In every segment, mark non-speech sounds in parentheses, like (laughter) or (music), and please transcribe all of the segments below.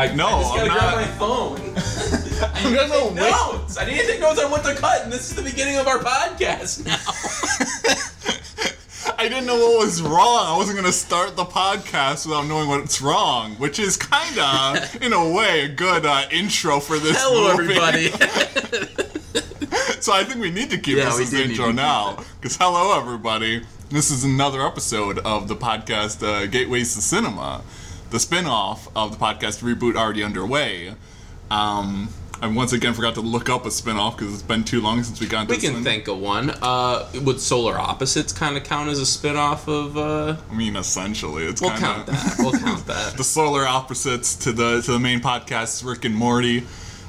I, No, I just gotta I'm grab not- my phone. (laughs) I I'm need to gonna take wait. notes. I need to take notes on what to cut, and this is the beginning of our podcast now. (laughs) I didn't know what was wrong. I wasn't gonna start the podcast without knowing what's wrong, which is kinda, (laughs) in a way, a good uh, intro for this. Hello, movie. everybody. So I think we need to keep Yeah, this as the intro now, because hello, everybody. This is another episode of the podcast uh, Gateways to Cinema, the spin-off of the podcast Reboot already underway. Um, I once again forgot to look up a spin-off because it's been too long since we got we can one. think of one. Uh, would Solar Opposites kind of count as a spin-off of? Uh, I mean, essentially, it's we'll kind count that. We'll count that. (laughs) the solar opposites to the to the main podcast, Rick and Morty.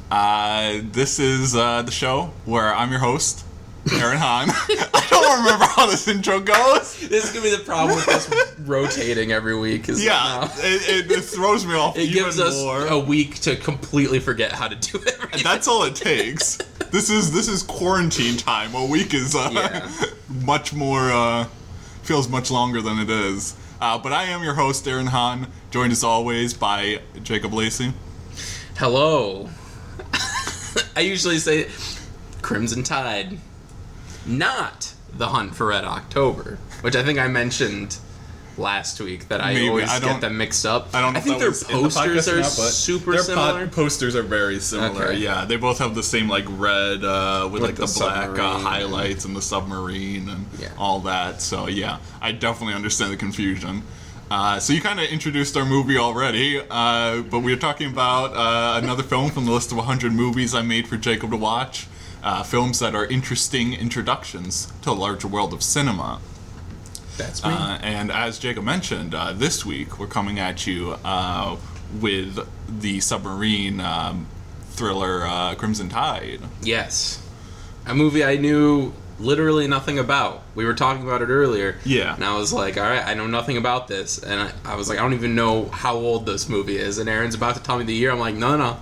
Uh, this is uh, the show where I'm your host, Aaron Hahn. (laughs) I don't remember how this intro goes. This is gonna be the problem with us rotating every week. Is Yeah, it, it, it throws me off it gives us more. a week to completely forget how to do everything. That's all it takes. This is this is quarantine time. A week is uh, Yeah. (laughs) much more uh, feels much longer than it is. Uh, but I am your host, Aaron Hahn, joined as always by Jacob Lacey. Hello. (laughs) I usually say Crimson Tide, not The Hunt for Red October, which I think I mentioned last week that I Maybe, always I get them mixed up. I don't know I think their in the posters are but super their similar. pod- posters are very similar. Okay. Yeah, they both have the same like red uh, with, like the the, black uh, highlights and the submarine and Yeah. all that. So yeah, I definitely understand the confusion. Uh, so you kind of introduced our movie already, uh, but we are talking about uh, another film from the list of 100 movies I made for Jacob to watch. Uh, films that are interesting introductions to a larger world of cinema. That's me. Uh, and as Jacob mentioned, uh, this week we're coming at you uh, with the submarine um, thriller uh, Crimson Tide. yes. A movie I knew literally nothing about. We were talking about it earlier. Yeah. And I was like, all right, I know nothing about this. And I, I was like, I don't even know how old this movie is. And Aaron's about to tell me the year. I'm like, no, no,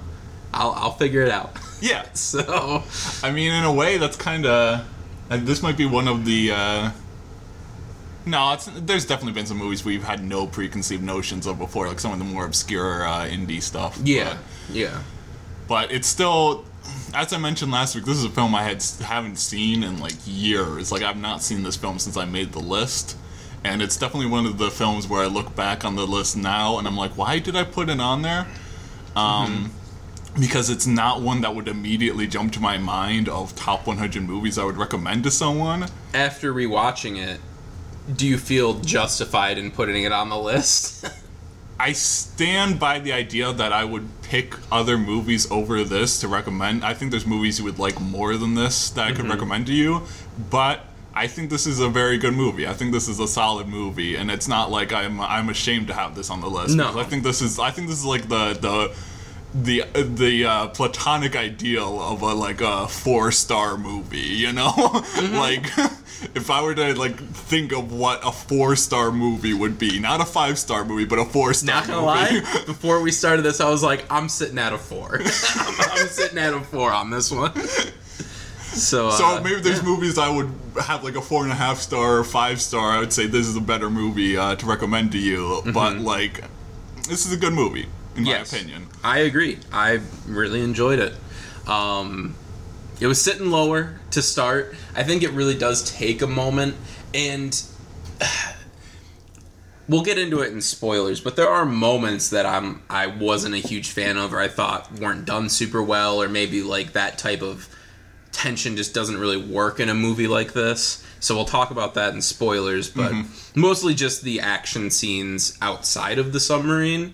I'll, I'll figure it out. (laughs) Yeah, So, I mean, in a way, that's kind of. This might be one of the. Uh, no, it's, there's definitely been some movies we've had no preconceived notions of before, like some of the more obscure uh, indie stuff. yeah. But, Yeah. but it's still as i mentioned last week this is a film i had haven't seen in like years like i've not seen this film since i made the list and it's definitely one of the films where i look back on the list now and i'm like why did i put it on there um because it's not one that would immediately jump to my mind of top 100 movies i would recommend to someone After rewatching it, do you feel justified in putting it on the list? (laughs) I stand by the idea that I would pick other movies over this to recommend. I think there's movies you would like more than this that I could mm-hmm. recommend to you, but I think this is a very good movie. I think this is a solid movie, and it's not like I'm I'm ashamed to have this on the list. No. I think this is I think this is like the the the the uh, platonic ideal of a like a four star movie. You know, (laughs) like if I were to like think of what a four star movie would be, not a five star movie, but a four star Not gonna movie. lie, (laughs) before we started this, I was like, I'm sitting at a four. (laughs) I'm, I'm sitting at a four on this one. So, So uh, maybe there's movies I would have like a four and a half star or five star. I would say this is a better movie uh, to recommend to you. But like, this is a good movie in my Mm-hmm. Yes. opinion. I agree. I really enjoyed it. Um, it was sitting lower to start. I think it really does take a moment, and (sighs) we'll get into it in spoilers. But there are moments that I'm I wasn't a huge fan of, or I thought weren't done super well, or maybe like that type of tension just doesn't really work in a movie like this. So we'll talk about that in spoilers, but mostly just the action scenes outside of the submarine,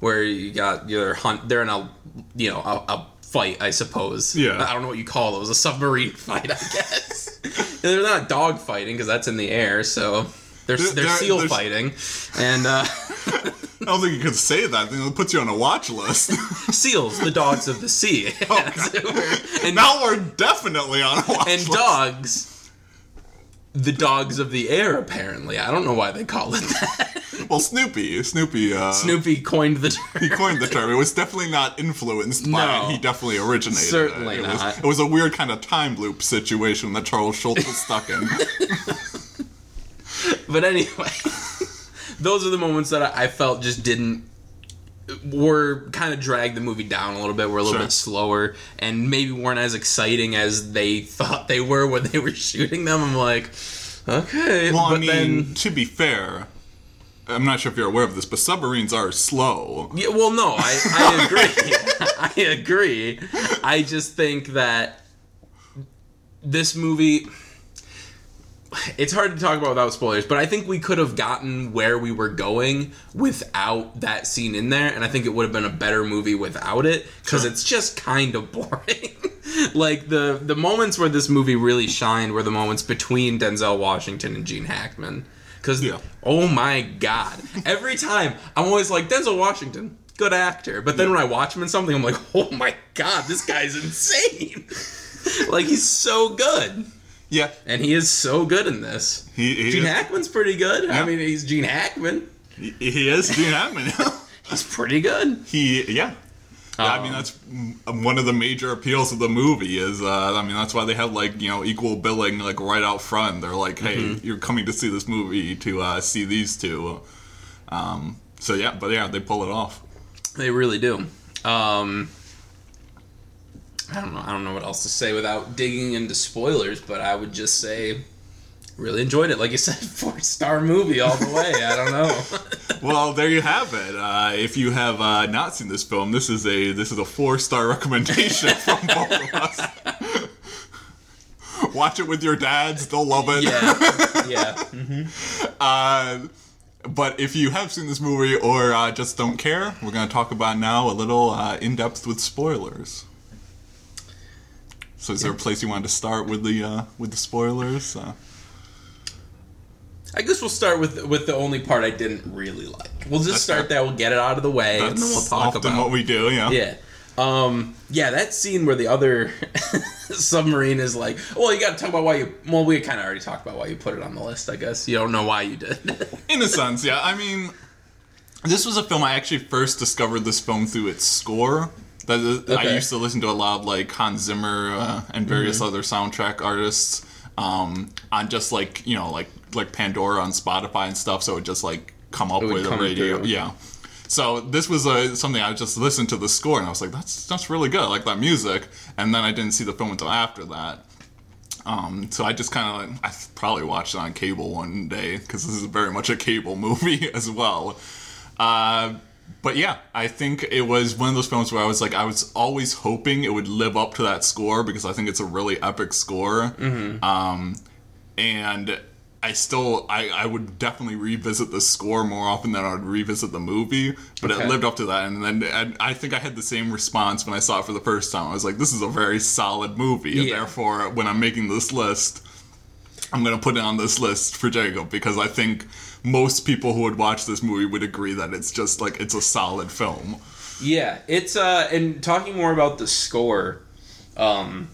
where you got your hunt. They're in a you know a, a fight, I suppose. Yeah. I don't know what you call those. A submarine (laughs) fight, I guess. (laughs) they're not dog fighting because that's in the air, so. They're, they're there- seal there's- fighting, and uh, (laughs) I don't think you could say that. It puts you on a watch list. seals, the dogs of the sea, and now we're definitely on a watch and list. dogs the dogs of the air apparently i don't know why they call it that Well, Snoopy, Snoopy, uh, snoopy coined the term he coined the term. It was definitely not influenced by No. it. He definitely originated Certainly it. It not. Was, it was a weird kind of time loop situation that Charles Schulz was stuck in. (laughs) but anyway (laughs) those are the moments that I, I felt just didn't were kind of dragged the movie down a little bit. Were a little Sure. bit slower and maybe weren't as exciting as they (laughs) thought they were when they were shooting them. I'm like, okay, Well, but I mean, then to be fair, I'm not sure if you're aware of this, but submarines are slow. Yeah, well, no, I, I (laughs) agree. (laughs) I agree. I just think that this movie. It's hard to talk about without spoilers, but I think we could have gotten where we were going without that scene in there, and I think it would have been a better movie without it because it's just kind of (laughs) boring. like the the moments where this movie really shined were the moments between Denzel Washington and Gene Hackman. Because Yeah. oh my god, every time I'm always like Denzel Washington, good actor, but then when I watch him in something, I'm like, oh my god, this guy's insane. (laughs) like he's so good, Yeah, and he is so good in this. he, he, Gene is, Hackman's pretty good. Yeah. I mean, he's Gene Hackman. he, he is Gene Hackman. (laughs) (laughs) He's pretty good. he, yeah. Yeah, I mean Um, that's one of the major appeals of the movie is uh, I mean that's why they have like you know equal billing like right out front. They're like, hey, Mm-hmm. you're coming to see this movie to uh, see these two. Um, so yeah, but yeah, they pull it off. They really do. Um, I don't know. I don't know what else to say without digging into spoilers, but I would just say, really enjoyed it. Like you (laughs) said, four star movie all the way. I don't know. (laughs) Well, there you have it. Uh, if you have uh, not seen this film, this is a this is a four star recommendation (laughs) from both of us. Watch it with your dads; they'll love it. yeah, yeah. Uh, but if you have seen this movie or uh, just don't care, we're going to talk about now a little uh, in depth with spoilers. So, is there a place you wanted to start with the uh, with the spoilers? Uh, I guess we'll start with with the only part I didn't really like. We'll just start fair. there. We'll get it out of the way, and then we'll talk often about. what we do. Yeah. yeah. Um, yeah, that scene where the other (laughs) submarine is like, well, you got to talk about why you. Well, we kind of already talked about why you put it on the list. I guess you don't know why you did. (laughs) In a sense, yeah. I mean, this was a film I actually first discovered this film through its score. That is- I used to listen to a lot of like Hans Zimmer uh, and various other soundtrack artists um, on just like you know like like Pandora on Spotify and stuff. So it just like come up with a radio, through. yeah. So this was uh, something I just listened to the score and I was like, that's that's really good. I like that music. And then I didn't see the film until after that. Um, so I just kind of, like, I probably watched it on cable one day because this is very much a cable (laughs) movie as well. Uh, but yeah, I think it was one of those films where I was like, I was always hoping it would live up to that score because I think it's a really epic score. Um, and I still, I, I would definitely revisit the score more often than I would revisit the movie. But Okay. it lived up to that, and then and I think I had the same response when I saw it for the first time. I was like, this is a very solid movie, and therefore, when I'm making this list, I'm gonna put it on this list for Jacob because I think most people who would watch this movie would agree that it's just like it's a solid film. Yeah, it's uh and talking more about the score, um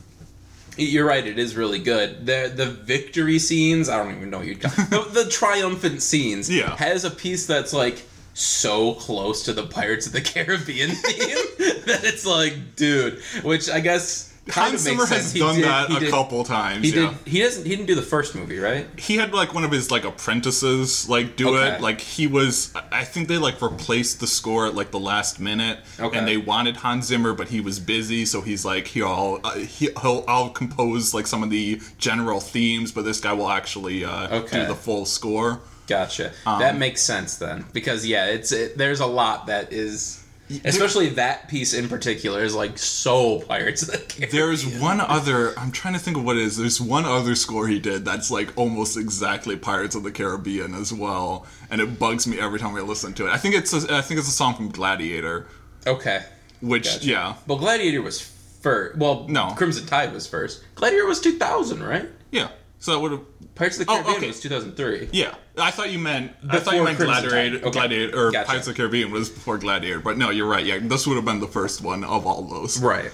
you're right, it is really good. The the victory scenes, I don't even know what call the, the triumphant scenes Yeah. has a piece that's like so close to the Pirates of the Caribbean theme (laughs) that it's like, dude, which I guess kind Hans of Zimmer sense. has done did- that a did- couple times. He yeah. did. He doesn't. He didn't do the first movie, right? he had like one of his like apprentices like do Okay. it like he was i think they like replaced the score at like the last minute Okay. and they wanted hans zimmer but he was busy so he's like here i'll uh, he, he'll i'll compose like some of the general themes but this guy will actually uh, Okay. do the full score Gotcha. Um, that makes sense then, because yeah, it's it, there's a lot that is, especially that piece in particular is like so Pirates of the Caribbean. there's one other i'm trying to think of what it is there's one other score he did that's like almost exactly pirates of the caribbean as well and it bugs me every time i listen to it i think it's a, i think it's a song from gladiator Okay. which Gotcha. yeah Well, Gladiator was first. Well, No. Crimson Tide was first. Gladiator was 2000, right? yeah so that would have Pirates of the Oh, Caribbean okay. was 2003. Yeah, I thought you meant I thought you meant Crimson Gladiator. Okay. Gladiator, or Gotcha. Pirates of the Caribbean was before Gladiator. But no, you're right. Yeah, this would have been the first one of all those. Right.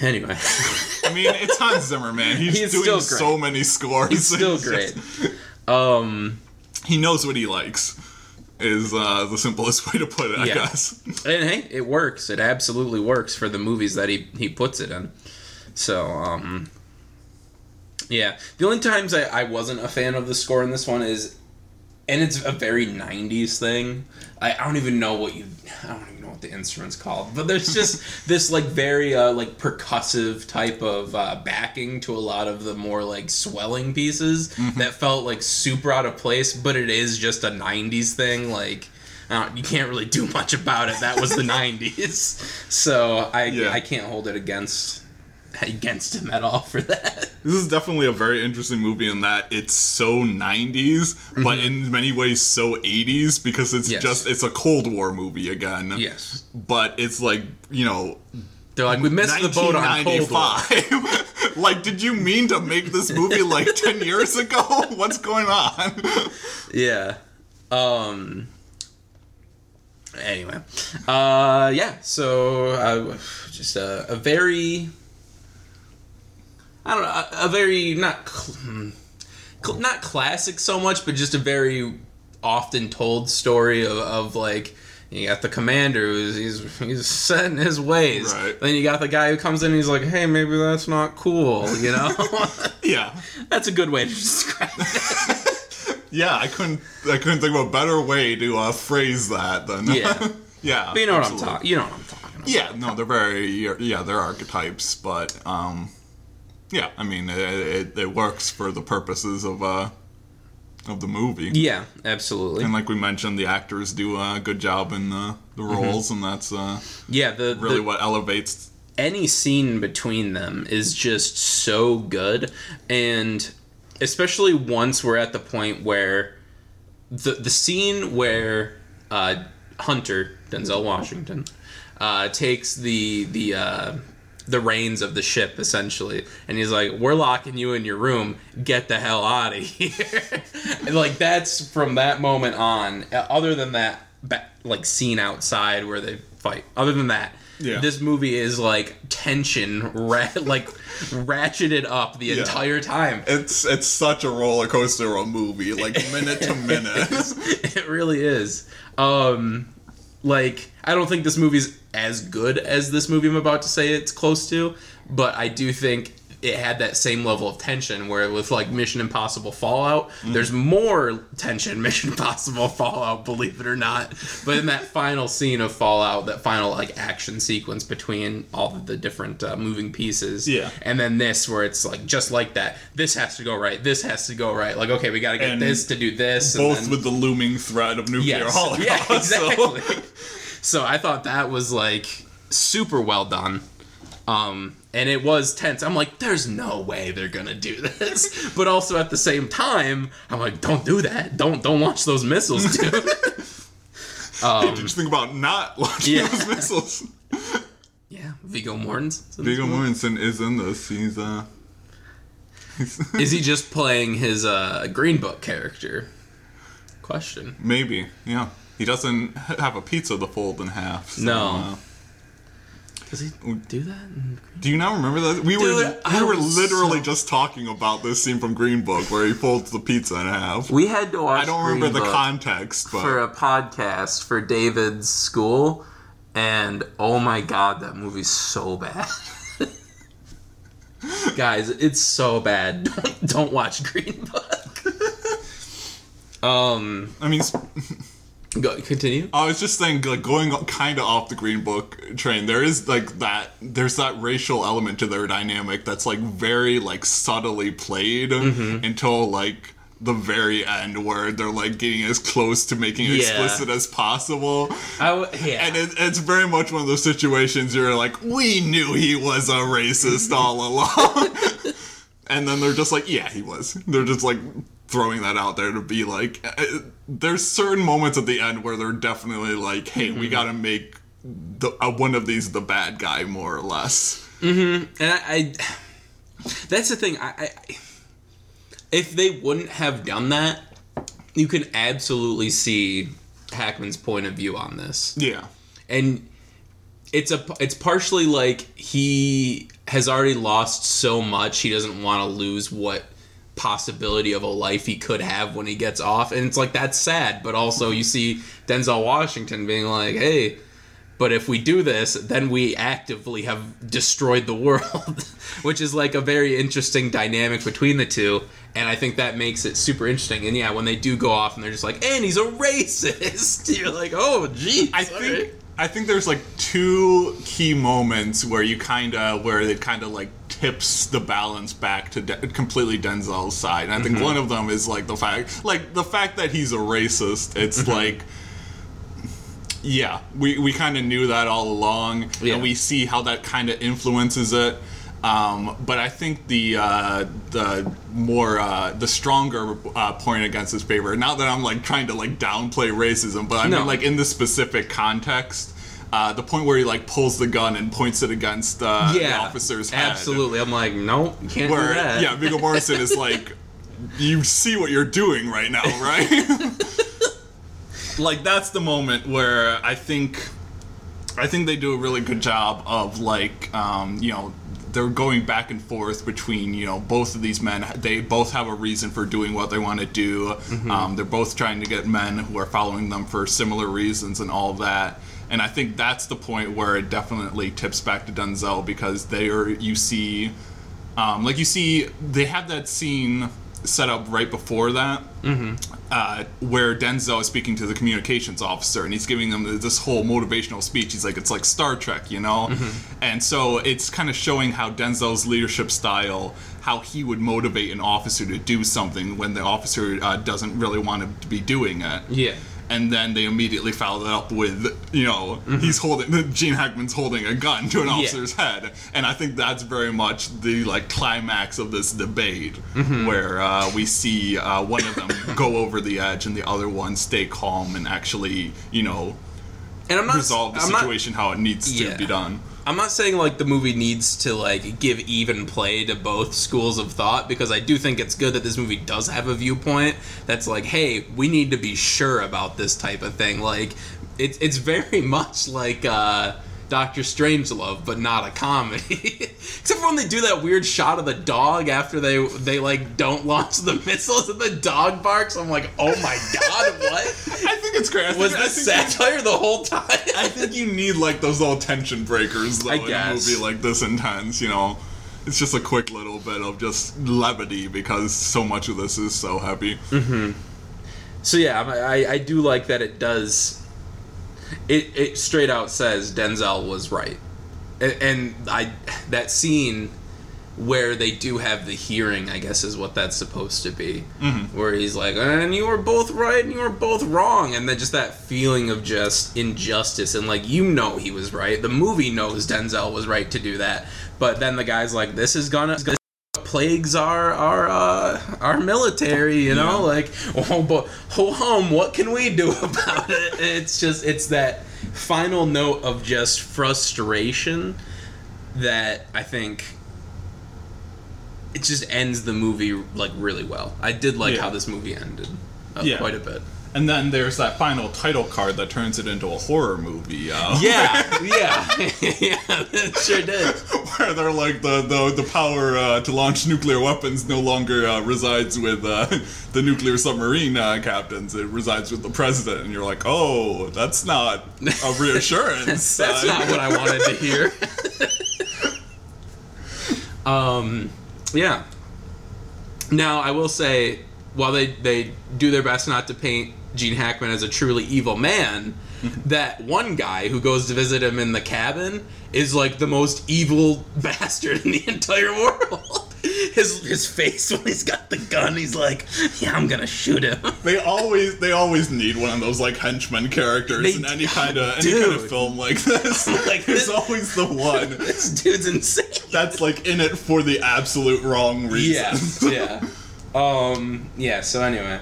Anyway, I mean, it's Hans Zimmer, man. He's, He's doing so many scores. he's still (laughs) great. (laughs) Um, he knows what he likes. Is uh, the simplest (laughs) way to put it, I Yeah. guess. and hey, it works. It absolutely works for the movies that he he puts it in. So, um, yeah. The only times I, I wasn't a fan of the score in this one is and it's a very 90s thing I, I don't even know what you i don't even know what the instrument's called but there's (laughs) just this like very uh, like percussive type of uh, backing to a lot of the more like swelling pieces that felt like super out of place but it is just a 90s thing like uh, you can't really do much about it that was the (laughs) 90s so i Yeah. i can't hold it against (laughs) against him at all for that This is definitely a very interesting movie in that it's so 90s, but in many ways so 80s because it's Mm-hmm. Yes. just it's a Cold War movie again. yes But it's like, you know, they're like we missed the boat on Cold War. (laughs) like did you mean to make this movie like (laughs) 10 years ago? What's going on? Yeah. Um. Anyway, uh, yeah. So uh, just a, a very, I don't know, a, a very not cl- hmm, cl- not classic so much, but just a very often told story of, of like. You got the commander who's he's he's set in his ways. Right. Then you got the guy who comes in and he's like, "Hey, maybe that's not cool," you know. (laughs) yeah. that's a good way to describe it. (laughs) Yeah, I couldn't I couldn't think of a better way to uh, phrase that than Yeah. (laughs) yeah. But you know what. I'm talking. You know what I'm talking about. Yeah, no, they're very yeah, they're archetypes, but um, yeah, I mean it, it, it works for the purposes of uh of the movie. Yeah, absolutely. And like we mentioned, the actors do a good job in the, the roles, and that's uh, Yeah, the, really the what elevates. any scene between them is just so good, and especially once we're at the point where the the scene where uh, Hunter Denzel Washington uh, takes the the uh, the reins of the ship essentially, and he's like, "We're locking you in your room. Get the hell out of here!" and (laughs) like that's from that moment on. uh, Other than that, like scene outside where they fight. Other than that. Yeah. This movie is like tension, ra- (laughs) like ratcheted up the Yeah. entire time. It's it's such a roller coaster of a movie, like minute to minute. (laughs) it really is. Um, like I don't think this movie's as good as this movie I'm about to say it's close to, but I do think it had that same level of tension where with like Mission Impossible Fallout, there's more tension Mission (laughs) Impossible Fallout, believe it or not. But in that final scene of Fallout, that final like action sequence between all of the different uh, moving pieces, Yeah. and then this where it's like just like that. This has to go right. This has to go right. Like okay, we got to get And this to do this. and Both then- with the looming threat of nuclear Yes. holocaust. Yeah, (laughs) so- exactly. So. I thought that was like super well done. Um, and it was tense. I'm like, there's no way they're gonna do this. (laughs) But also at the same time, I'm like, don't do that. Don't don't launch those missiles, dude. (laughs) Did you just think about not (laughs) launching Yeah. those missiles? yeah, Viggo Mortensen. Viggo Mortensen is in this. He's uh. he's- Is he just playing his uh, Green Book character? Question. Maybe, yeah. He doesn't have a pizza to fold in half. so, No. uh, Does he do that? in Green- do you not remember that? We were Dude, I we were literally so- just talking about this scene from Green Book where he folds the pizza in half. We had to watch. I don't remember the context, but for a podcast for David's school, and oh my god, that movie's so bad. (laughs) Guys, it's so bad. Don't, (laughs) don't watch Green Book. (laughs) um, I mean, s- go, continue. I was just saying, like going kind of off the Green Book train. There is like that. There's that racial element to their dynamic that's like very like subtly played Mm-hmm. until like the very end, where they're like getting as close to making it Yeah. explicit as possible. W- yeah. And it, it's very much one of those situations you're like, we knew he was a racist all along. (laughs) and then they're just like, yeah, he was. They're just like throwing that out there to be like, uh, there's certain moments at the end where they're definitely like, hey, we gotta make the, uh, one of these the bad guy, more or less. Mm-hmm and I, I that's the thing. I, I if they wouldn't have done that, you can absolutely see Hackman's point of view on this. Yeah. and it's a it's partially like he has already lost so much he doesn't want to lose what possibility of a life he could have when he gets off and it's like that's sad but also you see Denzel Washington being like hey But if we do this, then we actively have destroyed the world, (laughs) which is like a very interesting dynamic between the two. And I think that makes it super interesting. And yeah, when they do go off and they're just like, and he's a racist, (laughs) you're like, oh, geez. I think I think there's like two key moments where you kind of where it kind of like tips the balance back to de- completely Denzel's side. And I think mm-hmm. one of them is like the fact like the fact that he's a racist. It's mm-hmm. like yeah, we, we kind of knew that all along, Yeah. and we see how that kind of influences it. Um, but I think the uh, the more uh, the stronger uh, point against his favor. Not that I'm like trying to like downplay racism, but I No. mean like in this specific context, uh, the point where he like pulls the gun and points it against uh, the officer's head. absolutely. I'm like, no, you can't Where do that. yeah, Viggo Mortensen is (laughs) like, you see what you're doing right now, right? like that's the moment where I think, I think they do a really good job of like, um, you know. They're going back and forth between you know both of these men. They both have a reason for doing what they want to do. Mm-hmm. Um, they're both trying to get men who are following them for similar reasons and all that. And I think that's the point where it definitely tips back to Denzel because they are you see um, like you see, they have that scene set up right before that, uh, where Denzel is speaking to the communications officer, and he's giving them this whole motivational speech. He's like, "It's like Star Trek, you know," and so it's kind of showing how Denzel's leadership style, how he would motivate an officer to do something when the officer uh, doesn't really want to be doing it Yeah. And then they immediately followed it up with you know he's holding (laughs) Gene Hackman's holding a gun to an officer's head, and I think that's very much the like climax of this debate where uh, we see uh, one of them go (coughs) over the edge and the other one stay calm and actually you know And I'm not resolve the I'm not- situation how it needs Yeah. to be done. I'm not saying like the movie needs to like give even play to both schools of thought because I do think it's good that this movie does have a viewpoint that's like, hey, we need to be sure about this type of thing. Like, it's it's very (laughs) much like uh, Doctor Strangelove, but not a comedy. (laughs) Except for when they do that weird shot of the dog after they they like don't launch the (laughs) missiles and the dog barks. I'm like, oh my god, (laughs) what I think it's great. I was think, this satire the whole time? I think you need like those little tension breakers though I in a movie like this intense. You know, it's just a quick little bit of just levity because so much of this is so heavy. Mm-hmm. So yeah, I- I do like that it does. It it straight out says Denzel was right, and, and I that scene where they do have the hearing, I guess is what that's supposed to be, mm-hmm. where he's like, and you were both right and you were both wrong, and then just that feeling of just injustice. And like you know he was right. The movie knows Denzel was right to do that, but then the guy's like, this is gonna. Plagues our our uh, our military, you know, Yeah. like oh, but ho hum, what can we do (laughs) about it? It's just it's that final note of just frustration that I think it just ends the movie like really well. I did like Yeah. how this movie ended uh, Yeah. quite a bit. And then there's that final title card that turns it into a horror movie. Uh, Yeah, yeah, (laughs) yeah, it sure did. (laughs) where they're like the the, the power uh, to launch nuclear weapons no longer uh, resides with uh, (laughs) the nuclear submarine uh, captains. It resides with the president, and you're like, oh, that's not a reassurance. That's not what I wanted to hear. um, yeah. Now I will say, while they they do their best not to paint Gene Hackman as a truly evil man, (laughs) that one guy who goes to visit him in the cabin is like the most evil (laughs) bastard in the entire world. (laughs) His his face when he's got the gun, he's like, "Yeah, I'm gonna shoot him." They always they always need one of those like henchman characters They in any kind of any kind of film like this. Like there's this- always the one this dude's insane. that's like in it for the absolute wrong reasons. Yeah, yeah. Um, yeah, so anyway,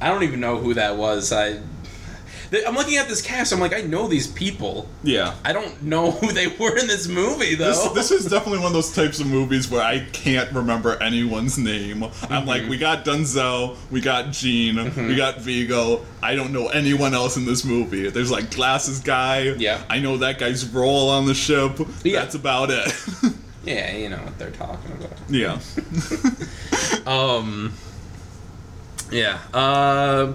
I don't even know who that was. I I'm looking at this cast. I'm like, I know these people. yeah. I don't know who they were in this movie though. This, this is definitely one of those types of movies where I can't remember anyone's name. I'm Mm-hmm. like, we got Denzel, we got Gene, we got Viggo. I don't know anyone else in this movie. There's like glasses guy. Yeah. I know that guy's role on the ship. Yeah. That's about it. (laughs) yeah, you know what they're talking about. yeah. (laughs) Um, yeah. Uh,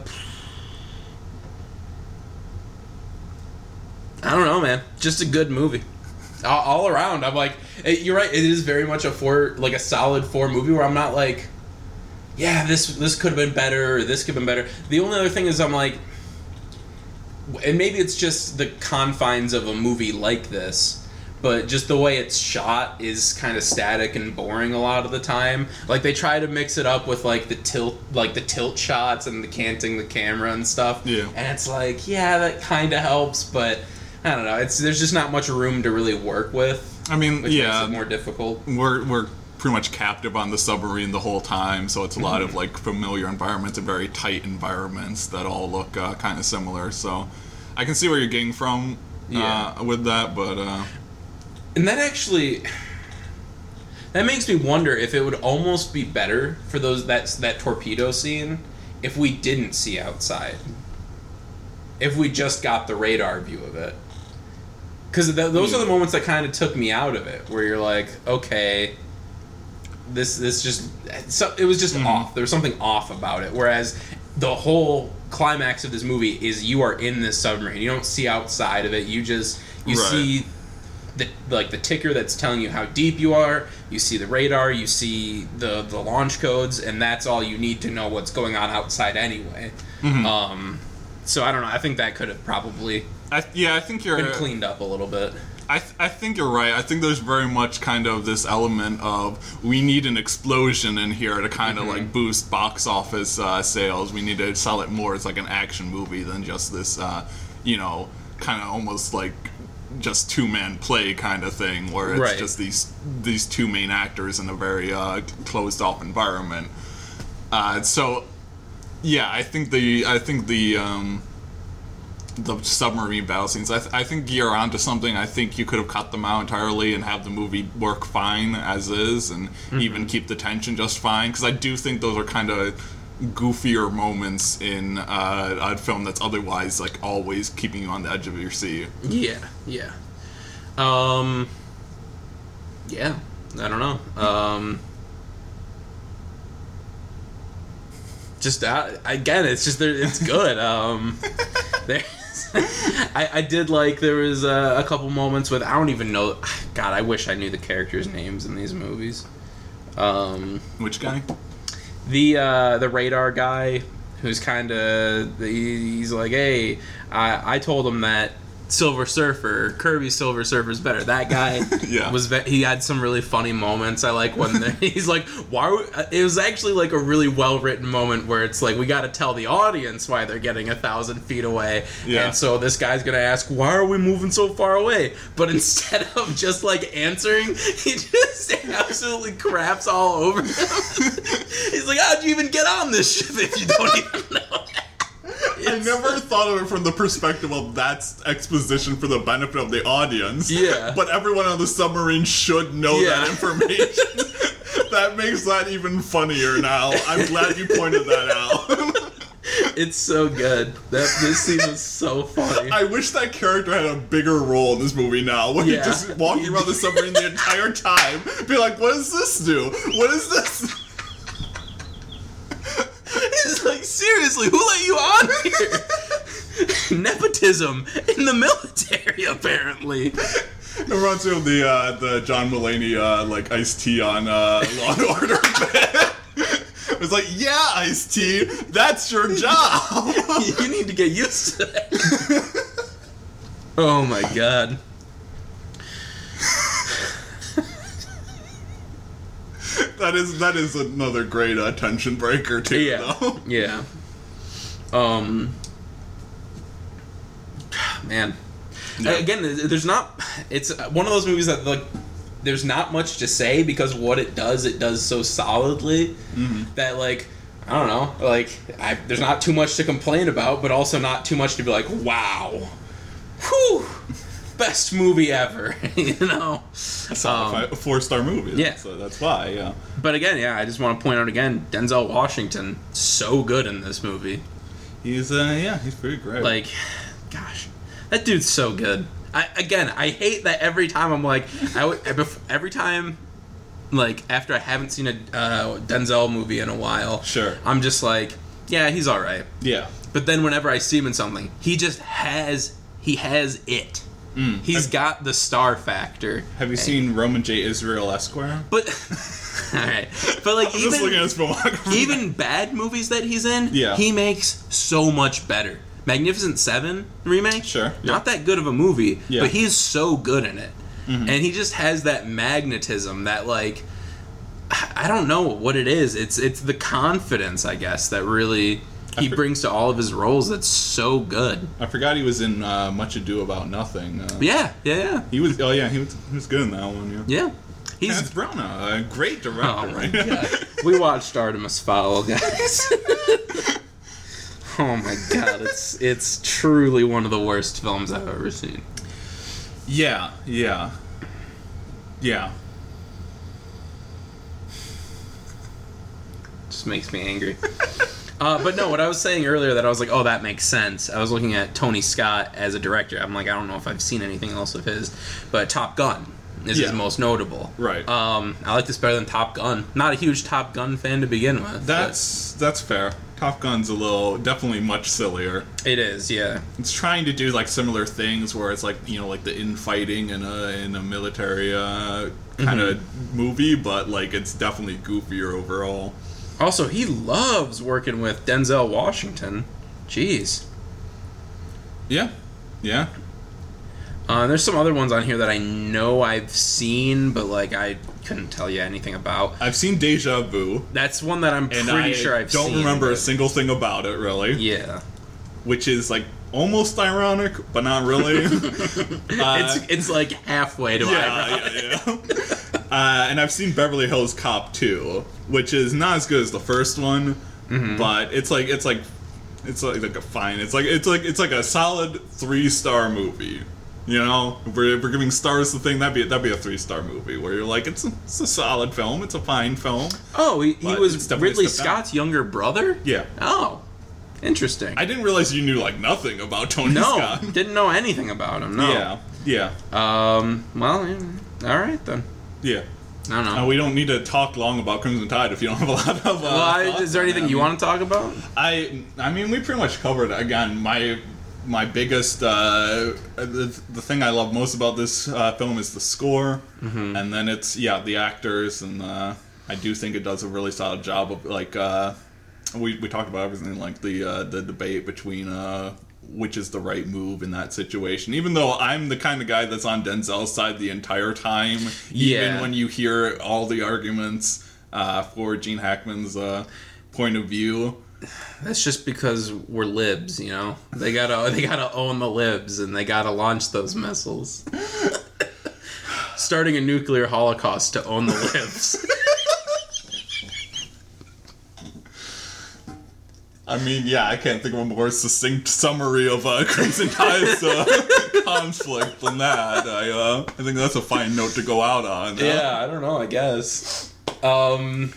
I don't know, man. Just a good movie. All, all around, I'm like, eh, you're right. It is very much a four, like a solid four movie where I'm not like, yeah, this this could have been better, or this could have been better. The only other thing is, I'm like, and maybe it's just the confines of a movie like this, but just the way it's shot is kind of static and boring a lot of the time. Like they try to mix it up with like the tilt, like the tilt shots and the canting the camera and stuff. Yeah. and it's like, yeah, that kind of helps, but I don't know. It's there's just not much room to really work with, I mean, yeah, makes it more difficult. we're we're pretty much captive on the submarine the whole time, so it's a lot of like familiar environments and very tight environments that all look uh, kind of similar. So I can see where you're getting from Yeah. uh, with that, but uh, And that actually that makes me wonder if it would almost be better for those that that torpedo scene if we didn't see outside. If we just got the radar view of it. Cuz th- those are the hmm. moments that kind of took me out of it where you're like, okay, this this just so it was just mm-hmm. off. There was something off about it whereas the whole climax of this movie is you are in this submarine. You don't see outside of it. You just you Right. see the like the ticker that's telling you how deep you are. You see the radar. You see the the launch codes, and that's all you need to know what's going on outside anyway. Um, so I don't know. I think that could have probably I, yeah, I think you're been cleaned up a little bit. I, th- I think you're right. I think there's very much kind of this element of we need an explosion in here to kind of like boost box office uh, sales. We need to sell it more as like an action movie than just this, uh, you know, kind of almost like just two man play kind of thing where it's Right. just these these two main actors in a very uh, closed off environment. Uh, so yeah, I think the I think the um, the submarine battle scenes. I, th- I think you're onto something. I think you could have cut them out entirely and have the movie work fine as is, and even keep the tension just fine. Because I do think those are kind of goofier moments in uh, a film that's otherwise like always keeping you on the edge of your seat. Yeah, yeah. Um, yeah. I don't know. Um, just uh, again, it's just there. It's good. (laughs) Um, there. (laughs) I, I did like there was uh, a couple moments with I don't even know. God, I wish I knew the characters' names in these movies. Um, Which guy? The uh, the radar guy who's kind of he's like, hey, I I told him that Silver Surfer, Kirby Silver Surfer is better. That guy (laughs) Yeah. was ve- he had some really funny moments. I like when (laughs) he's like, why? would- uh, It was actually like a really well written moment where it's like we got to tell the audience why they're getting a thousand feet away, Yeah. and so this guy's gonna ask, why are we moving so far away? But (laughs) instead of just like answering, he just absolutely craps all over him. He's like, how'd you even get on this ship if you don't even know? I never thought of it from the perspective of that's exposition for the benefit of the audience. Yeah. But everyone on the submarine should know Yeah. that information. (laughs) that makes that even funnier now. I'm glad you pointed that out. (laughs) It's so good. That this scene is so funny. I wish that character had a bigger role in this movie now. When Yeah. he's just walking around the submarine the entire time, be like, what does this do? What is this? He's like, seriously, who let you on here? (laughs) Nepotism in the military, apparently. It reminds me of the uh, the John Mulaney uh, like Ice-T on uh, Law and Order. (laughs) it was like, yeah, Ice-T, that's your job. (laughs) you need to get used to that. oh my god. That is that is another great uh, tension breaker too. Yeah. Though. (laughs) Yeah. Um. Man. Yeah. Again, there's not. It's one of those movies that like. There's not much to say because what it does, it does so solidly that like. I don't know. Like, I, there's not too much to complain about, but also not too much to be like, wow, whew, best movie ever. (laughs) you know. That's Um, a four star movie. yeah. so that's why. Yeah, But again, yeah, I just want to point out again, Denzel Washington, so good in this movie. he's uh, yeah, he's pretty great. Like, gosh, that dude's so good. I, again, I hate that every time I'm like, I would, every time, like after I haven't seen a uh, Denzel movie in a while, Sure. I'm just like, yeah, he's all right. yeah, But then whenever I see him in something, he just has he has it. Mm. He's got the star factor. Have you seen Roman J. Israel Esquire? But (laughs) all right, but like (laughs) I'm just looking even at his filmography. even bad movies that he's in, Yeah. he makes so much better. Magnificent Seven remake, Sure, yeah. not that good of a movie, Yeah. but he's so good in it, Mm-hmm. and he just has that magnetism that like I don't know what it is. It's it's the confidence, I guess, that really he brings to all of his roles. That's so good. I forgot he was in uh, Much Ado About Nothing. Uh, Yeah, yeah, yeah, He was. Oh yeah, he was. He was good in that one. Yeah. yeah. He's Kenneth Branagh, a great director, Oh my right? god. we watched Artemis Fowl, guys. (laughs) oh my god, it's it's truly one of the worst films I've ever seen. yeah, yeah, yeah. Just makes me angry. (laughs) Uh, but no, what I was saying earlier that I was like, oh, that makes sense. I was looking at Tony Scott as a director. I'm like, I don't know if I've seen anything else of his, but Top Gun is Yeah. his most notable. Right. Um, I like this better than Top Gun. Not a huge Top Gun fan to begin with. but That's that's fair. Top Gun's a little, definitely much sillier. it is, yeah. It's trying to do like similar things where it's like you know like the infighting in a in a military uh, kind of movie, but like it's definitely goofier overall. Also, he loves working with Denzel Washington. Jeez. Yeah, yeah. Uh, there's some other ones on here that I know I've seen, but like I couldn't tell you anything about. I've seen Deja Vu, That's one that I'm pretty I sure I've seen. don't seen. remember a single thing about it really. Yeah, which is like almost ironic, but not really. (laughs) uh, it's it's like halfway to yeah, ironic. yeah, yeah. (laughs) uh, and I've seen Beverly Hills Cop 2, which is not as good as the first one, Mm-hmm. but it's like it's like it's like, like a fine. It's like it's like it's like a solid three star movie. You know, if we're, if we're giving stars the thing, that'd be that'd be a three star movie where you're like, it's a, it's a solid film, it's a fine film. Oh, he, he was Ridley step down. Scott's younger brother. Yeah, Oh, interesting. I didn't realize you knew like nothing about Tony no, Scott. didn't know anything about him. No. Yeah, yeah, Um. Well, yeah, all right then. Yeah. I don't know. Uh, we don't need to talk long about Crimson Tide if you don't have a lot of. Uh, well, I, is there anything you want to talk about? I I mean, we pretty much covered it. again. My my biggest uh, the, the thing I love most about this uh, film is the score, Mm-hmm. and then it's yeah the actors, and uh, I do think it does a really solid job of like uh, we we talked about everything like the uh, the debate between. Which is the right move in that situation? Even though I'm the kind of guy that's on Denzel's side the entire time, Yeah. even when you hear all the arguments uh, for Gene Hackman's uh, point of view, That's just because we're libs, you know. They gotta (laughs) they gotta own the libs and they gotta launch those missiles. (laughs) Starting a nuclear holocaust to own the (laughs) libs. I mean, yeah, I can't think of a more succinct summary of uh, Crimson Tide's uh, (laughs) conflict than that. I, uh, I think that's a fine note to go out on. Uh, yeah, I don't know. I guess. Um.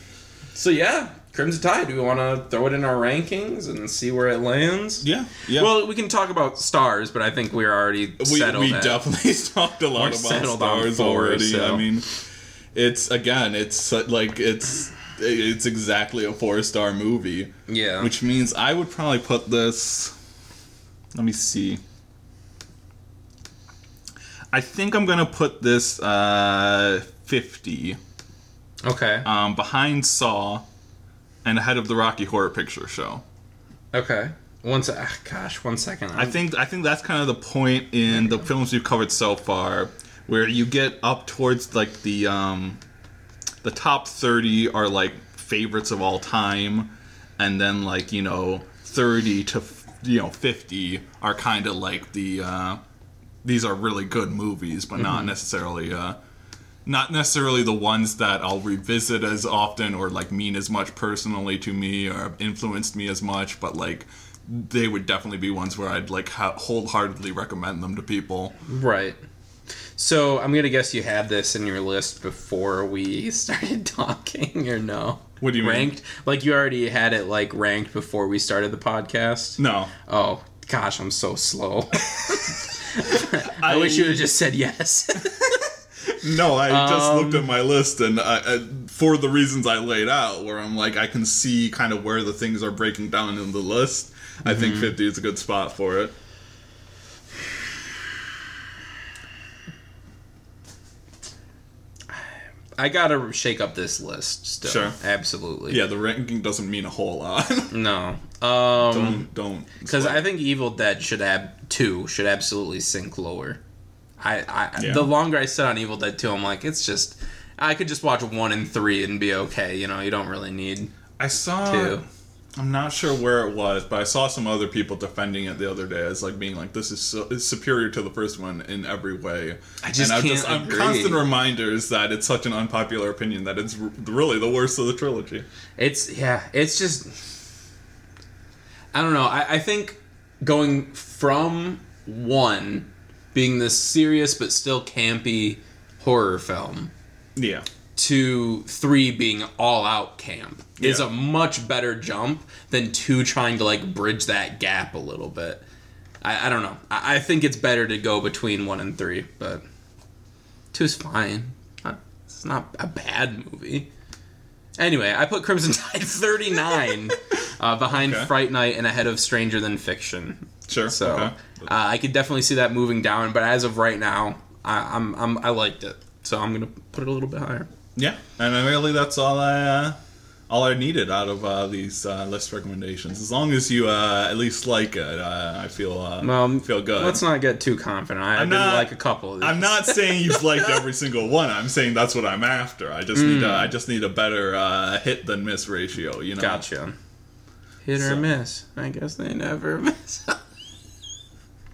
So yeah, Crimson Tide. Do we want to throw it in our rankings and see where it lands? yeah, yeah. Well, we can talk about stars, but I think we're already we, settled. we at- definitely (laughs) talked a lot We're about stars four, already. so- I mean, it's again, it's like it's it's exactly a four star movie, Yeah. which means I would probably put this. Let me see. I think I'm gonna put this uh, 50 okay. um, behind Saw and ahead of the Rocky Horror Picture Show. Okay. One sec. ah, Gosh, one second. I think I think that's kind of the point in the films we've covered so far, where you get up towards like the um, the top thirty are like favorites of all time, and then like you know thirty to you know fifty are kind of like the uh, these are really good movies, but not necessarily. Uh, not necessarily the ones that I'll revisit as often or like mean as much personally to me or have influenced me as much, but like they would definitely be ones where I'd like ha- wholeheartedly recommend them to people. Right. So I'm gonna guess you had this in your list before we (laughs) started talking, or no? What do you mean? ranked? Like you already had it like ranked before we started the podcast. No, Oh gosh, I'm so slow. (laughs) (laughs) I wish you would have just said yes. no, I just Um, looked at my list and I, I, for the reasons I laid out, where I'm like I can see kind of where the things are breaking down in the list. I Mm-hmm. think 50 is a good spot for it. I gotta shake up this list. Still. Sure. absolutely. Yeah, the ranking doesn't mean a whole lot. (laughs) No. Um, don't don't. because. I think Evil Dead should have two should absolutely sink lower. I, I Yeah. the longer I sit on Evil Dead two, I'm like, it's just I could just watch one and three and be okay. You know, you don't really need I saw. two. I'm not sure where it was, but I saw some other people defending it the other day as like being like, "This is so, superior to the first one in every way." I just and can't I'm constant reminders that it's such an unpopular opinion that it's r- really the worst of the trilogy. It's yeah, it's just I don't know. I, I think going from one being this serious but still campy horror film Yeah, to three being all out camp is a much better jump than two trying to like bridge that gap a little bit. I, I don't know. I, I think it's better to go between one and three, but two's fine. It's not a bad movie. Anyway, I put Crimson (laughs) Tide 39 uh, behind Okay. Fright Night and ahead of Stranger Than Fiction. sure. So okay. uh, I could definitely see that moving down, but as of right now, I, I'm, I'm I liked it, so I'm gonna put it a little bit higher. Yeah, and really that's all I uh, all I needed out of uh, these uh, list recommendations. As long as you uh, at least like it, uh, I feel uh, Well, feel good. Let's not get too confident. I I'm did not- like a couple of these. I'm not saying you've liked (laughs) every single one. I'm saying that's what I'm after. I just need a, Hmm. I just need a better uh, hit than miss ratio. You know. Gotcha. Hit or So- miss. I guess they never (laughs) miss.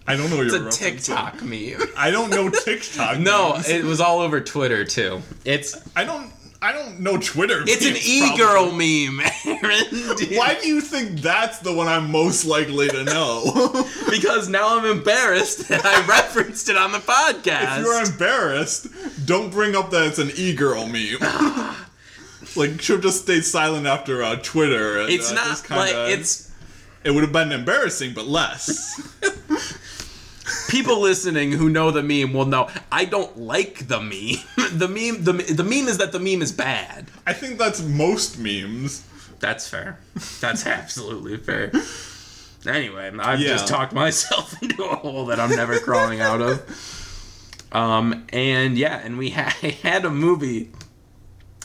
I don't know what it's a. TikTok meme. (laughs) I don't know TikTok. no, memes. it was all over Twitter too. It's I don't. I don't know Twitter. it's an e girl meme, Aaron. Why do you think that's the one I'm most likely to know? (laughs) Because now I'm embarrassed that I referenced it on the podcast. if you're embarrassed, don't bring up that it's an e-girl meme. (laughs) like, should have just stayed silent after uh, Twitter. And, it's uh, not kinda- like it's It would have been embarrassing, but less. People listening who know the meme will know I don't like the meme. (laughs) the meme the, the meme is that the meme is bad. I think that's most memes. That's fair. That's absolutely fair. Anyway, I've Yeah. just talked myself (laughs) into a hole that I'm never crawling out of. Um, and yeah, and we ha- (laughs) had a movie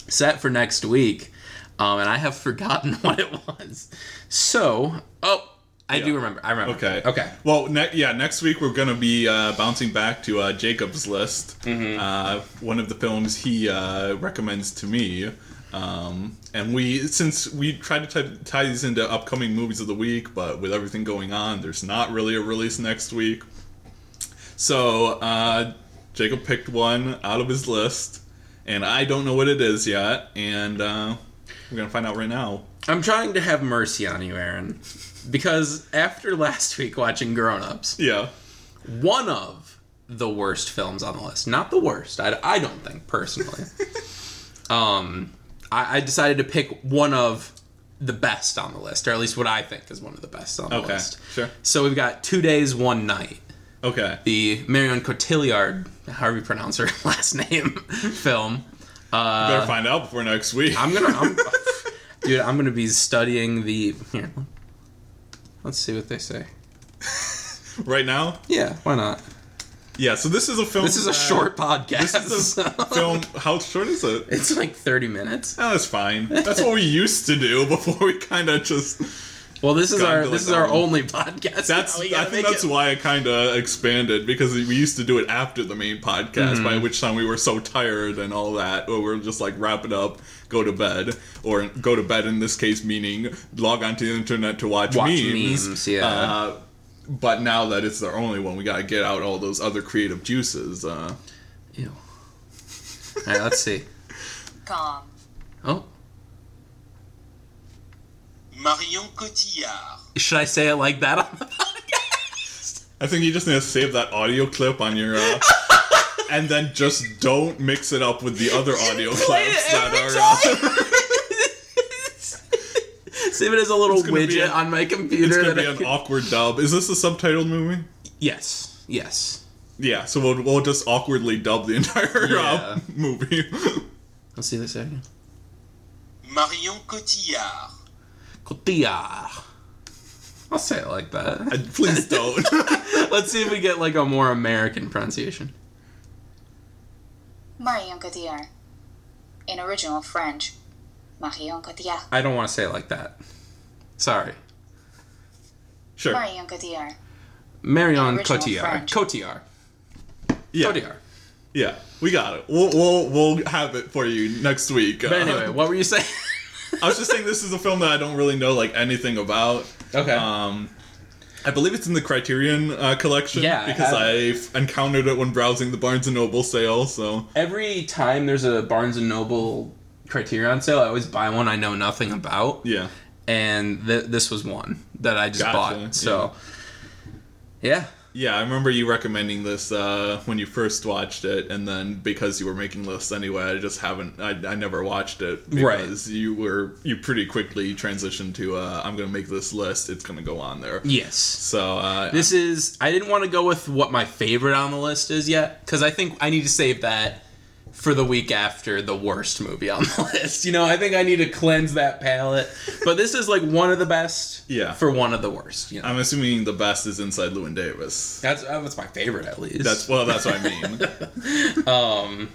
set for next week, um, and I have forgotten what it was. So, oh, I do remember. I remember. Okay. Okay. Well, ne- yeah, next week we're going to be uh, bouncing back to uh, Jacob's list. Mm-hmm. Uh, one of the films he uh, recommends to me. Um, and we, since we tried to t- tie these into upcoming movies of the week, but with everything going on, there's not really a release next week. So, uh, Jacob picked one out of his list, and I don't know what it is yet, and uh, we're going to find out right now. I'm trying to have mercy on you, Aaron, because after last week watching Grown Ups, Yeah. one of the worst films on the list. Not the worst. I, I don't think personally. (laughs) um, I, I decided to pick one of the best on the list, or at least what I think is one of the best on the Okay. list. Sure. So we've got Two Days, One Night, Okay. the Marion Cotillard, however you pronounce her (laughs) last name, (laughs) film. Uh, Better find out before next week. I'm gonna, I'm, dude, I'm gonna be studying the. Here, let's see what they say. (laughs) right now. Yeah, why not? Yeah, so this is a film. This is a that- short podcast. This is a (laughs) film. How short is it? It's like 30 minutes. Oh, that's fine. (laughs) That's what we used to do before we kind of just. Well, this is our to, like, this is our one. only (laughs) podcast. That's. I think that's it- why I kind of expanded because we used to do it after the main podcast. Mm-hmm. By which time we were so tired and all that, or we're just like wrap it up, go to bed, or go to bed in this case meaning log onto the internet to watch, Watch memes. memes, yeah. Uh, but now that it's our only one, we gotta get out all those other creative juices. Uh, Ew. All right, let's see. Calm. Oh, Marion Cotillard. should I say it like that on the podcast? I think you just need to save that audio clip on your, uh, (laughs) and then just don't mix it up with the other audio Play clips that are. Uh, (laughs) Save it as a little It's gonna be widget a- on my computer. it's gonna be I an can- awkward dub. Is this a subtitled movie? Yes, yes. Yeah, so we'll, we'll just awkwardly dub the entire Yeah. uh, movie. (laughs) Let's see this again. Marion Cotillard. Cotillard. I'll say it like that. And Please (laughs) don't. (laughs) Let's see if we get like a more American pronunciation. Marion Cotillard. In original French, Marion Cotillard. I don't want to say it like that. Sorry. Sure. Marion Cotillard. Marion Original Cotillard. Cotillard. Yeah. Cotillard. Yeah. We got it. We'll, we'll we'll have it for you next week. But anyway, what were you saying? (laughs) I was just saying this is a film that I don't really know like anything about. okay. Um, I believe it's in the Criterion uh, collection. Yeah, I because I've encountered it when browsing the Barnes and Noble sale. So Every time there's a Barnes and Noble Criterion sale, I always buy one I know nothing about. yeah, And th- this was one that I just Gotcha, bought. So, yeah. yeah. I remember you recommending this uh, when you first watched it, and then because you were making lists anyway, I just haven't. I, I never watched it Right. you were you pretty quickly transitioned to uh, I'm gonna make this list. It's gonna go on there. Yes. So uh, This is. I didn't want to go with what my favorite on the list is yet, because I think I need to save that for the week after the worst movie on the (laughs) list. You know, I think I need to cleanse that palate. But this is like one of the best. Yeah. For one of the worst. You know, I'm assuming the best is Inside Llewyn Davis. that's uh, that's my favorite at least. That's well, that's what I mean. (laughs) um,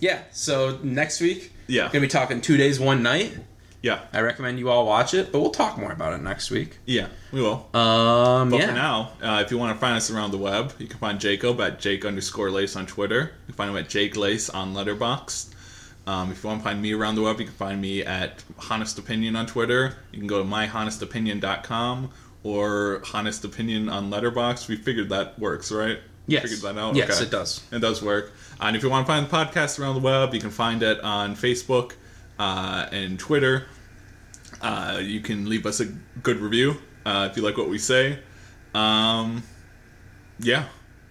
yeah. So next week, Yeah. gonna be talking two days, one night. Yeah, I recommend you all watch it, but we'll talk more about it next week. yeah, we will. Um, But yeah. for now, uh, if you want to find us around the web, you can find Jacob at Jake underscore Lace on Twitter. You can find him at Jake Lace on Letterboxd. Um, if you want to find me around the web, you can find me at Honest Opinion on Twitter. You can go to myhonestopinion.com or Honest Opinion on Letterboxd. We figured that works, right? Yes. Figured that out? Yes, Okay. it does. It does work. And if you want to find the podcast around the web, you can find it on Facebook uh, and Twitter. Uh, you can leave us a good review uh, if you like what we say. Um, yeah,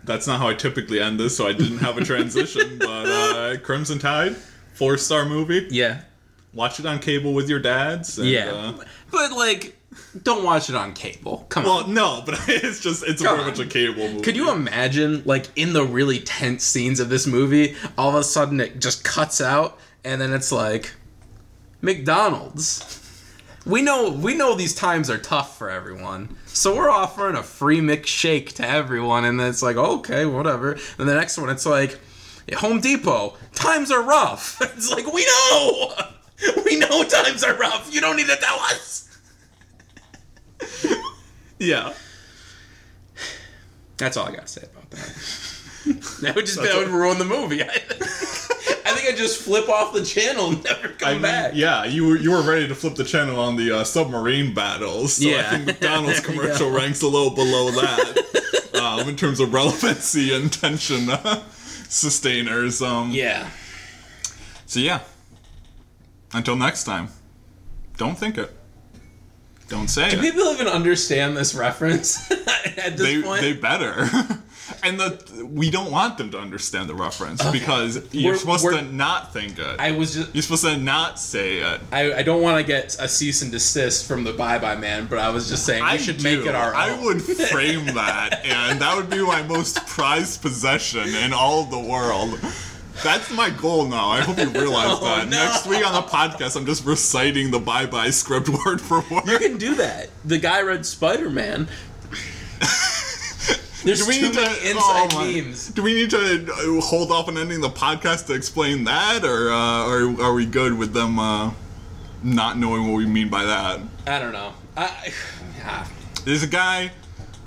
that's not how I typically end this, so I didn't have a (laughs) transition. but uh, Crimson Tide, four star movie. Yeah. Watch it on cable with your dads. And, Yeah. Uh, But like, don't watch it on cable. Come well, on. Well, no, but (laughs) it's just it's Come very on. much a cable movie. Could you imagine, like, in the really tense scenes of this movie, all of a sudden it just cuts out, and then it's like, McDonald's. We know we know these times are tough for everyone, so we're offering a free McShake to everyone, and then it's like, okay, whatever. And the next one, it's like, Home Depot, times are rough. (laughs) It's like we know, (laughs) we know times are rough. You don't need to tell us. (laughs) Yeah. That's all I gotta say about that. that would just That's that would ruin the movie. I think. I just flip off the channel and (laughs) never come I mean, back. yeah, you were you were ready to flip the channel on the uh, submarine battles. So I Yeah. think McDonald's (laughs) commercial ranks a little below that (laughs) um, in terms of relevancy and tension uh, sustainers. Um, Yeah. So yeah. Until next time, don't think it. Don't say it. Do it. people even understand this reference at this They point? they better. And the we don't want them to understand the reference because you're We're- supposed we're- to not think it. I was just. you're supposed to not say it. I, I don't want to get a cease and desist from the Bye Bye Man, but I was just saying we I should do. make it our Own. I would (laughs) frame that, and that would be my most prized possession in all of the world. That's my goal now. I hope you (laughs) realize Oh, that. no. Next week on the podcast, I'm just reciting the bye bye script (laughs) word for word. You can do that. The guy read Spider Man. There's Do we too need to many inside oh memes. Do we need to uh, hold off on ending the podcast to explain that, or uh, are are we good with them uh, not knowing what we mean by that? I don't know. I, (sighs) ah, There's a guy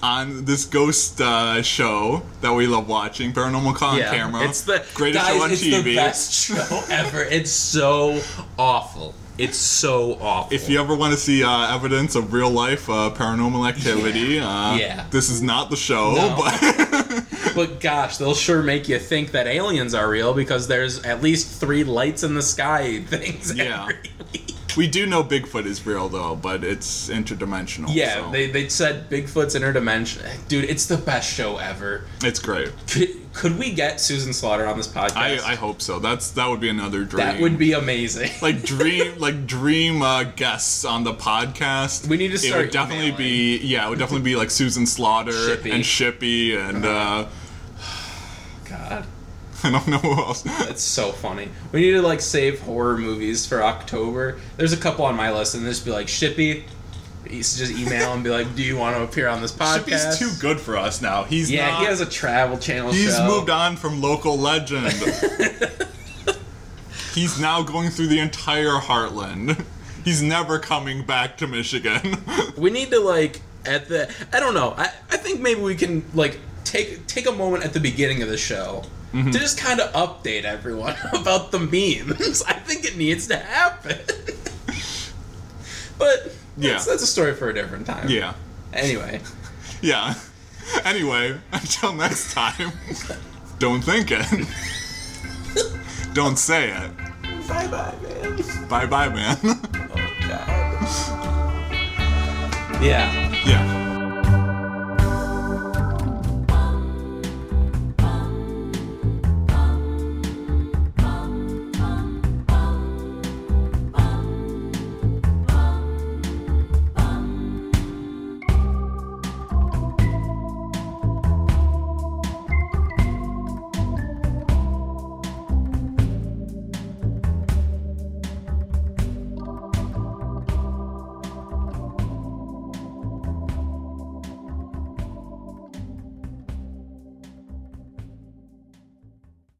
on this ghost uh, show that we love watching, Paranormal Con yeah, Camera. it's the greatest guys, show on it's TV. the best show (laughs) ever. It's so awful. It's so awful. If you ever want to see uh, evidence of real life uh, paranormal activity, uh, Yeah. this is not the show, No. but (laughs) But gosh, they'll sure make you think that aliens are real because there's at least three lights in the sky (laughs) things Yeah. we do know Bigfoot is real though, but it's interdimensional. Yeah, so they, they said Bigfoot's interdimensional. Dude, it's the best show ever. it's great. Could, we get Susan Slaughter on this podcast? I, I hope so. That's that would be another dream. that would be amazing. (laughs) like dream (laughs) like dream uh, guests on the podcast. We need to It start would definitely emailing. be yeah. It would definitely be like Susan Slaughter Shippey. and Shippy and uh, God, (sighs) I don't know who else. (laughs) that's so funny. We need to like save horror movies for October. There's a couple on my list, and just be like Shippy. Just email and be like, "Do you want to appear on this podcast?" Shippy's too good for us now. He's Yeah, not, he has a travel channel He's show. moved on from local legend. (laughs) He's now going through the entire heartland. He's never coming back to Michigan. (laughs) We need to like at the I don't know. I, I think maybe we can like take take a moment at the beginning of the show Mm-hmm. to just kind of update everyone (laughs) about the memes. I think it needs to happen. but Yeah. that's, that's a story for a different time. yeah. Anyway, Yeah. Anyway, until next time, don't think it. don't say it. bye bye, man. Bye bye, man. Oh god. Yeah. yeah.